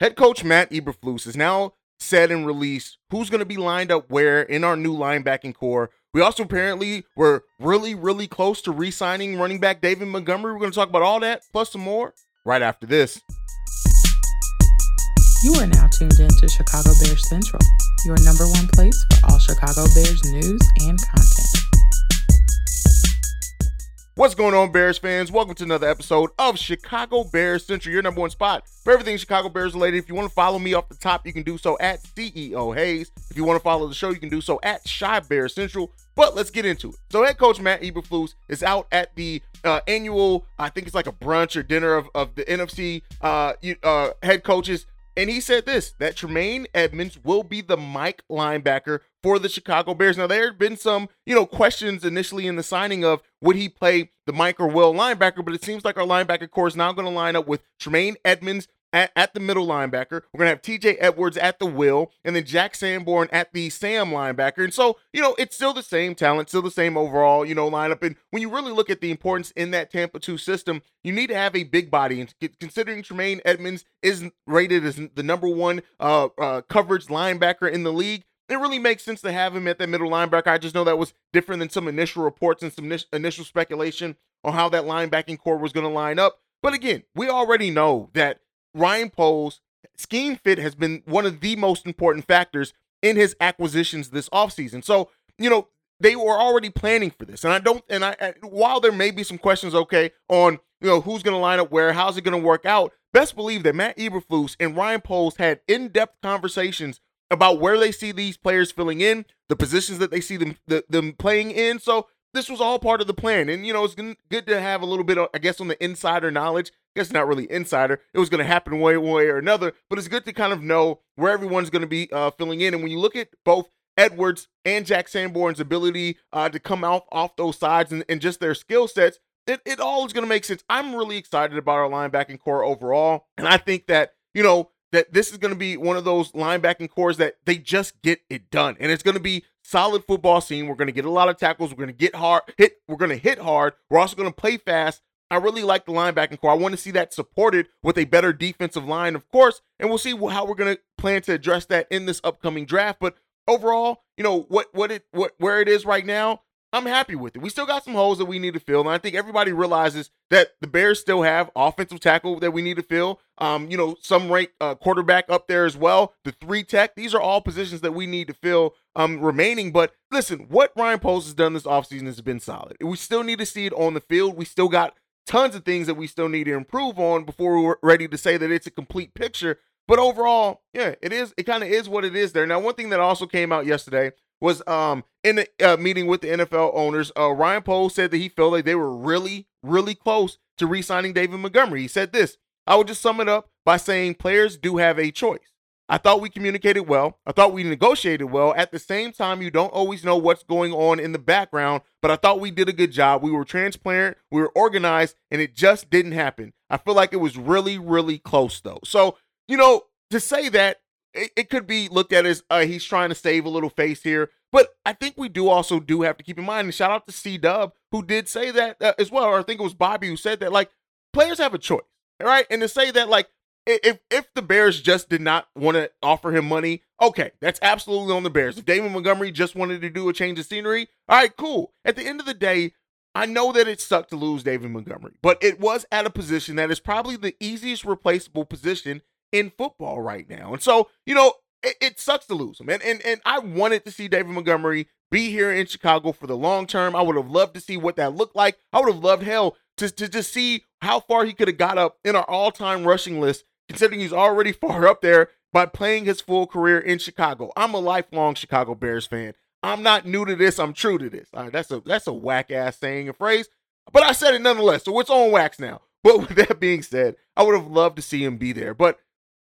head coach Matt Eberflus has now said and released who's going to be lined up where in our new linebacking corps. We also apparently were really, really close to re signing running back David Montgomery. We're going to talk about all that plus some more right after this. You are now tuned in to Chicago Bears Central, your number one place for all Chicago Bears news and content. What's going on, Bears fans? Welcome to another episode of Chicago Bears Central, your number one spot for everything Chicago Bears related. If you want to follow me off the top, you can do so at CEO Haize. If you want to follow the show, you can do so at Chi Bears Central. But let's get into it. So, head coach Matt Eberflus is out at the uh, annual, I think it's like a brunch or dinner of, of the NFC uh, uh, head coaches and he said this that Tremaine Edmunds will be the Mike linebacker for the Chicago Bears. Now, there had been some, you know, questions initially in the signing of would he play the Mike or Will linebacker, but it seems like our linebacker corps is now going to line up with Tremaine Edmunds at, at the middle linebacker. We're going to have TJ Edwards at the will, and then Jack Sanborn at the Sam linebacker. And so, you know, it's still the same talent, still the same overall, you know, lineup. And when you really look at the importance in that Tampa 2 system, you need to have a big body. And considering Tremaine Edmunds is rated as the number one uh, uh, coverage linebacker in the league, it really makes sense to have him at that middle linebacker. I just know that was different than some initial reports and some initial speculation on how that linebacking corps was going to line up. But again, we already know that Ryan Poles scheme fit has been one of the most important factors in his acquisitions this offseason. So, you know, they were already planning for this. And I don't and I while there may be some questions okay on, you know, who's going to line up where, how's it going to work out? Best believe that Matt Eberflus and Ryan Poles had in-depth conversations about where they see these players filling in, the positions that they see them the, them playing in. So this was all part of the plan. And, you know, it's good to have a little bit, of, I guess, on the insider knowledge. Guess not really insider. It was going to happen one way or another, but it's good to kind of know where everyone's going to be uh, filling in. And when you look at both Edwards and Jack Sanborn's ability uh, to come out off those sides and, and just their skill sets, it, it all is going to make sense. I'm really excited about our linebacking corps overall. And I think that, you know, that this is going to be one of those linebacking cores that they just get it done. And it's going to be solid football scene. We're going to get a lot of tackles. We're going to get hard, hit. We're going to hit hard. We're also going to play fast. I really like the linebacking corps. I want to see that supported with a better defensive line, of course, and we'll see how we're going to plan to address that in this upcoming draft. But overall, you know what what it what where it is right now, I'm happy with it. We still got some holes that we need to fill, and I think everybody realizes that the Bears still have offensive tackle that we need to fill. Um, you know, some rank uh, quarterback up there as well. The three tech; these are all positions that we need to fill. Um, remaining, but listen, what Ryan Poles has done this offseason has been solid. We still need to see it on the field. We still got tons of things that we still need to improve on before we're ready to say that it's a complete picture. But overall, yeah, it is. It kind of is what it is there. Now, one thing that also came out yesterday was um in the uh, meeting with the NFL owners, uh, Ryan Poles said that he felt like they were really, really close to re-signing David Montgomery. He said this. I would just sum it up by saying players do have a choice. I thought we communicated well. I thought we negotiated well. At the same time, you don't always know what's going on in the background, but I thought we did a good job. We were transparent, we were organized, and it just didn't happen. I feel like it was really, really close, though. So, you know, to say that, it, it could be looked at as uh, he's trying to save a little face here. But I think we do also do have to keep in mind, and shout out to C Dub, who did say that uh, as well. Or I think it was Bobby who said that, like, players have a choice, right? And to say that, like, if if the Bears just did not want to offer him money, okay, that's absolutely on the Bears. If David Montgomery just wanted to do a change of scenery, all right, cool. At the end of the day, I know that it sucked to lose David Montgomery, but it was at a position that is probably the easiest replaceable position in football right now. And so, you know, it, it sucks to lose him. And, and and I wanted to see David Montgomery be here in Chicago for the long term. I would have loved to see what that looked like. I would have loved hell to, to just see how far he could have got up in our all-time rushing list considering he's already far up there by playing his full career in Chicago. I'm a lifelong Chicago Bears fan. I'm not new to this. I'm true to this. That's a that's a whack ass saying and phrase, but I said it nonetheless. So it's on wax now. But with that being said, I would have loved to see him be there. But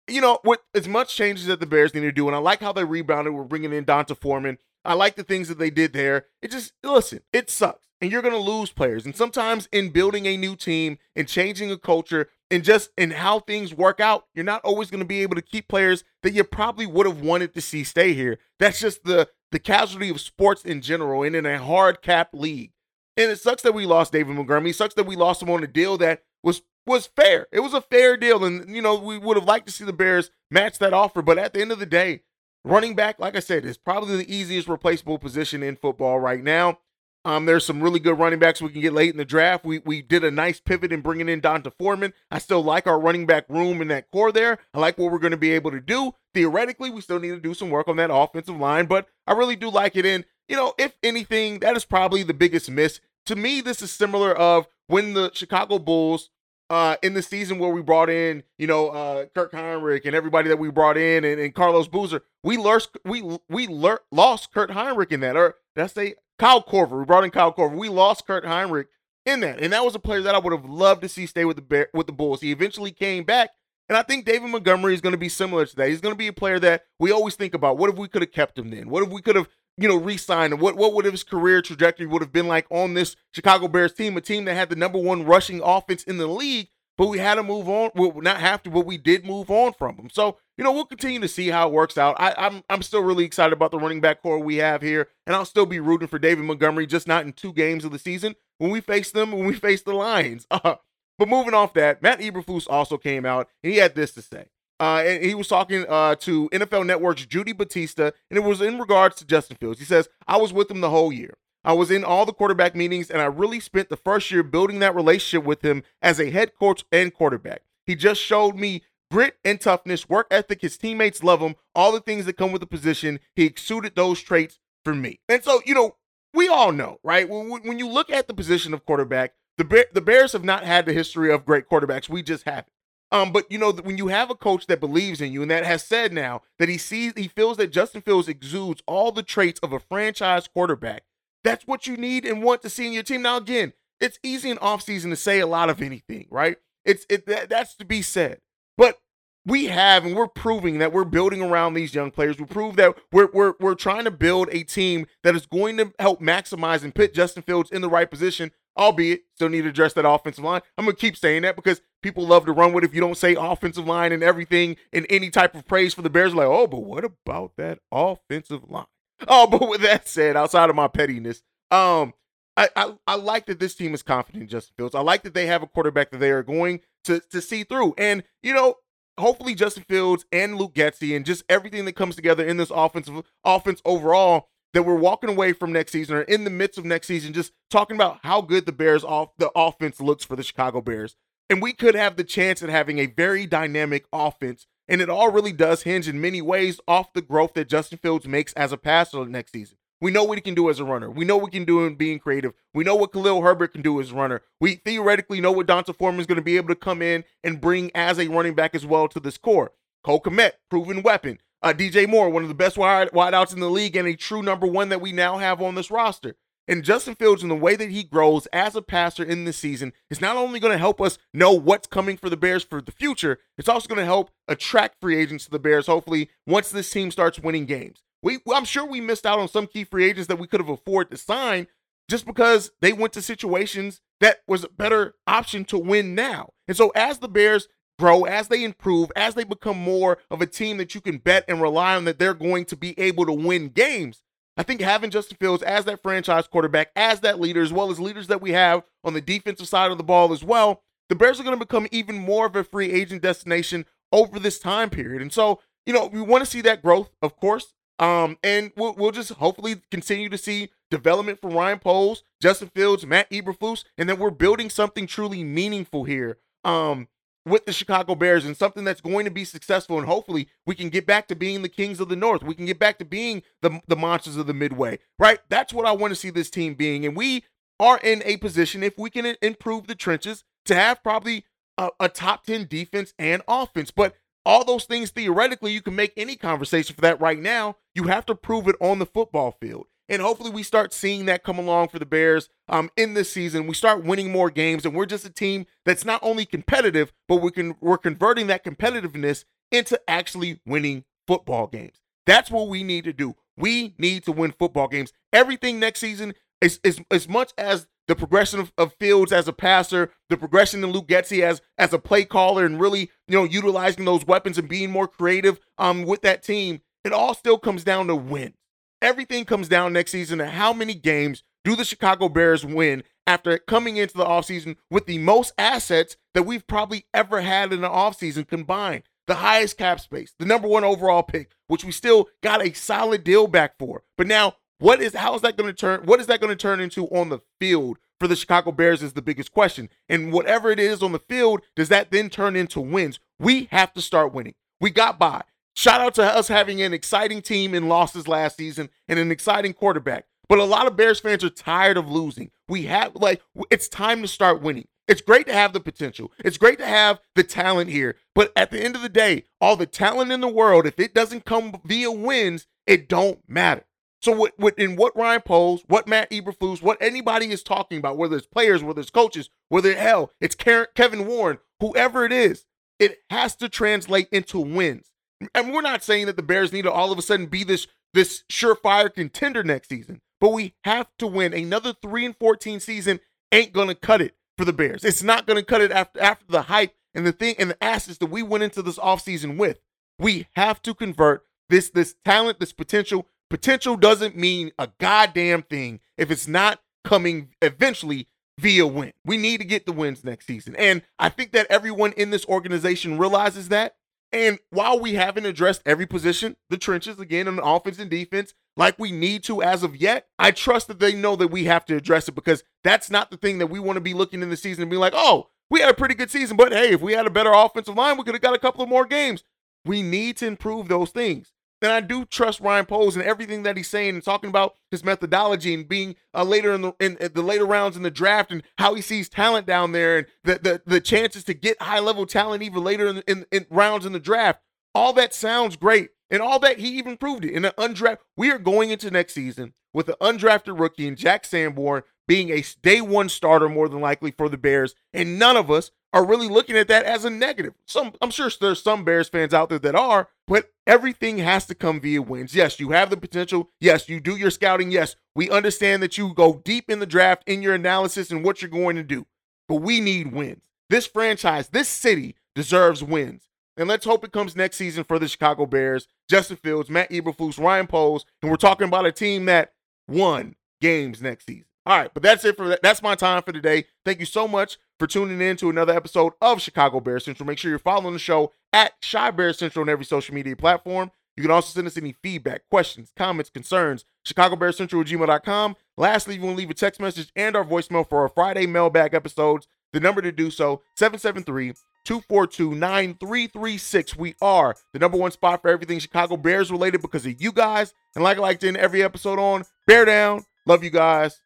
you know, with as much changes that the Bears need to do, and I like how they rebounded. We're bringing in D'Onta Foreman. I like the things that they did there. It just listen, it sucks and you're to lose players. And sometimes in building a new team and changing a culture and just in how things work out, you're not always going to be able to keep players that you probably would have wanted to see stay here. That's just the the casualty of sports in general and in a hard cap league. And it sucks that we lost David Montgomery. It sucks that we lost him on a deal that was was fair. It was a fair deal. And, you know, we would have liked to see the Bears match that offer. But at the end of the day, running back, like I said, is probably the easiest replaceable position in football right now. Um, there's some really good running backs we can get late in the draft. We we did a nice pivot in bringing in D'Onta Foreman. I still like our running back room in that core there. I like what we're going to be able to do. Theoretically, we still need to do some work on that offensive line, but I really do like it. And you know, if anything, that is probably the biggest miss. To me, this is similar of when the Chicago Bulls uh, in the season where we brought in, you know, uh, Kirk Hinrich and everybody that we brought in and, and Carlos Boozer, we lost we we lost Kurt Hinrich in that. Or I say Kyle Korver. We brought in Kyle Korver. We lost Kurt Hinrich in that, and that was a player that I would have loved to see stay with the Bear, with the Bulls. He eventually came back, and I think David Montgomery is going to be similar to that. He's going to be a player that we always think about. What if we could have kept him then? What if we could have you know re-signed him? What what would his career trajectory would have been like on this Chicago Bears team, a team that had the number one rushing offense in the league? But we had to move on. Well, not have to, but we did move on from him. So, you know, we'll continue to see how it works out. I, am I'm, I'm still really excited about the running back core we have here, and I'll still be rooting for David Montgomery, just not in two games of the season when we face them, when we face the Lions. Uh, but moving off that, Matt Eberflus also came out and he had this to say. Uh, and he was talking uh, to NFL Network's Judy Battista, and it was in regards to Justin Fields. He says, I was with him the whole year. I was in all the quarterback meetings, and I really spent the first year building that relationship with him as a head coach and quarterback. He just showed me grit and toughness, work ethic. His teammates love him, all the things that come with the position. He exuded those traits for me. And so, you know, we all know, right? When, you look at the position of quarterback, the, the Bears have not had the history of great quarterbacks. We just haven't. Um, but you know, when you have a coach that believes in you and that has said now that he sees, he feels that Justin Fields exudes all the traits of a franchise quarterback, that's what you need and want to see in your team. Now, again, it's easy in offseason to say a lot of anything, right? It's it that, that's to be said. But we have and we're proving that we're building around these young players. We prove that we're we're we're trying to build a team that is going to help maximize and put Justin Fields in the right position, albeit still need to address that offensive line. I'm gonna keep saying that because people love to run with if you don't say offensive line and everything in any type of praise for the Bears. Like, oh, but what about that offensive line? Oh, but with that said, outside of my pettiness, um, I, I, I like that this team is confident in Justin Fields. I like that they have a quarterback that they are going to to see through. And you know, hopefully Justin Fields and Luke Getsy and just everything that comes together in this offensive offense overall that we're walking away from next season or in the midst of next season, just talking about how good the Bears off the offense looks for the Chicago Bears. And we could have the chance at having a very dynamic offense and it all really does hinge in many ways off the growth that Justin Fields makes as a passer next season. We know what he can do as a runner. We know what he can do in being creative. We know what Khalil Herbert can do as a runner. We theoretically know what D'Onta Foreman is going to be able to come in and bring as a running back as well to this core. Cole Kmet, proven weapon. Uh, DJ Moore, one of the best wide wideouts in the league and a true number one that we now have on this roster. And Justin Fields, in the way that he grows as a passer in this season, is not only going to help us know what's coming for the Bears for the future, it's also going to help attract free agents to the Bears, hopefully, once this team starts winning games. We, I'm sure we missed out on some key free agents that we could have afforded to sign just because they went to situations that was a better option to win now. And so, as the Bears grow, as they improve, as they become more of a team that you can bet and rely on that they're going to be able to win games, I think having Justin Fields as that franchise quarterback, as that leader, as well as leaders that we have on the defensive side of the ball as well, the Bears are going to become even more of a free agent destination over this time period. And so, you know, we want to see that growth, of course. Um, and we'll, we'll just hopefully continue to see development from Ryan Poles, Justin Fields, Matt Eberflus, and then we're building something truly meaningful here. Um, with the Chicago Bears and something that's going to be successful. And hopefully we can get back to being the kings of the North. We can get back to being the, the monsters of the Midway, right? That's what I want to see this team being. And we are in a position, if we can improve the trenches, to have probably a, a top 10 defense and offense. But all those things, theoretically, you can make any conversation for that right now. You have to prove it on the football field. And hopefully we start seeing that come along for the Bears um, in this season. We start winning more games, and we're just a team that's not only competitive, but we can we're converting that competitiveness into actually winning football games. That's what we need to do. We need to win football games. Everything next season is is as much as the progression of, of, Fields as a passer, the progression in Luke Getsy as as a play caller, and really you know utilizing those weapons and being more creative um with that team. It all still comes down to wins everything comes down next season to how many games do the Chicago Bears win after coming into the offseason with the most assets that we've probably ever had in the offseason combined. The highest cap space, the number one overall pick, which we still got a solid deal back for. But now, what is how is that going to turn? What is that going to turn into on the field for the Chicago Bears is the biggest question. And whatever it is on the field, does that then turn into wins? We have to start winning. We got by. Shout out to us having an exciting team in losses last season and an exciting quarterback. But a lot of Bears fans are tired of losing. We have, like, it's time to start winning. It's great to have the potential. It's great to have the talent here. But at the end of the day, all the talent in the world, if it doesn't come via wins, it don't matter. So what, what in what Ryan Poles, what Matt Eberflus, what anybody is talking about, whether it's players, whether it's coaches, whether hell, it's Kevin Warren, whoever it is, it has to translate into wins. And we're not saying that the Bears need to all of a sudden be this this surefire contender next season, but we have to win. Another 3 and 14 season ain't to cut it for the Bears. It's not to cut it after after the hype and the thing and the assets that we went into this offseason with. We have to convert this this talent, this potential. Potential doesn't mean a goddamn thing if it's not coming eventually via win. We need to get the wins next season. And I think that everyone in this organization realizes that. And while we haven't addressed every position, the trenches again on offense and defense, like we need to as of yet, I trust that they know that we have to address it because that's not the thing that we want to be looking in the season and be like, oh, we had a pretty good season, but hey, if we had a better offensive line, we could have got a couple of more games. We need to improve those things. And I do trust Ryan Poles and everything that he's saying and talking about his methodology and being uh, later in the in, in, the later rounds in the draft and how he sees talent down there and the the, the chances to get high level talent even later in, in, in rounds in the draft. All that sounds great, and all that he even proved it in an undraft. We are going into next season with an undrafted rookie and Jack Sanborn being a day one starter more than likely for the Bears, and none of us are really looking at that as a negative. Some I'm sure there's some Bears fans out there that are, but everything has to come via wins. Yes, you have the potential. Yes, you do your scouting. Yes, we understand that you go deep in the draft in your analysis and what you're going to do. But we need wins. This franchise, this city deserves wins. And let's hope it comes next season for the Chicago Bears. Justin Fields, Matt Eberflus, Ryan Poles, and we're talking about a team that won games next season. All right, but that's it for that. That's my time for today. Thank you so much for tuning in to another episode of Chicago Bear Central. Make sure you're following the show at Chi Bear Central on every social media platform. You can also send us any feedback, questions, comments, concerns, ChicagoBearCentral at gmail.com. Lastly, you want to leave a text message and our voicemail for our Friday mailbag episodes. The number to do so, 773 242 9336. We are the number one spot for everything Chicago Bears related because of you guys. And like I like to every episode on, bear down. Love you guys.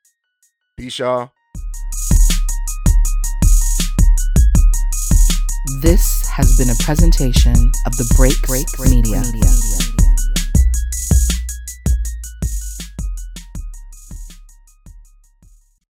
Peace, y'all. This has been a presentation of the Break Break Media. Media.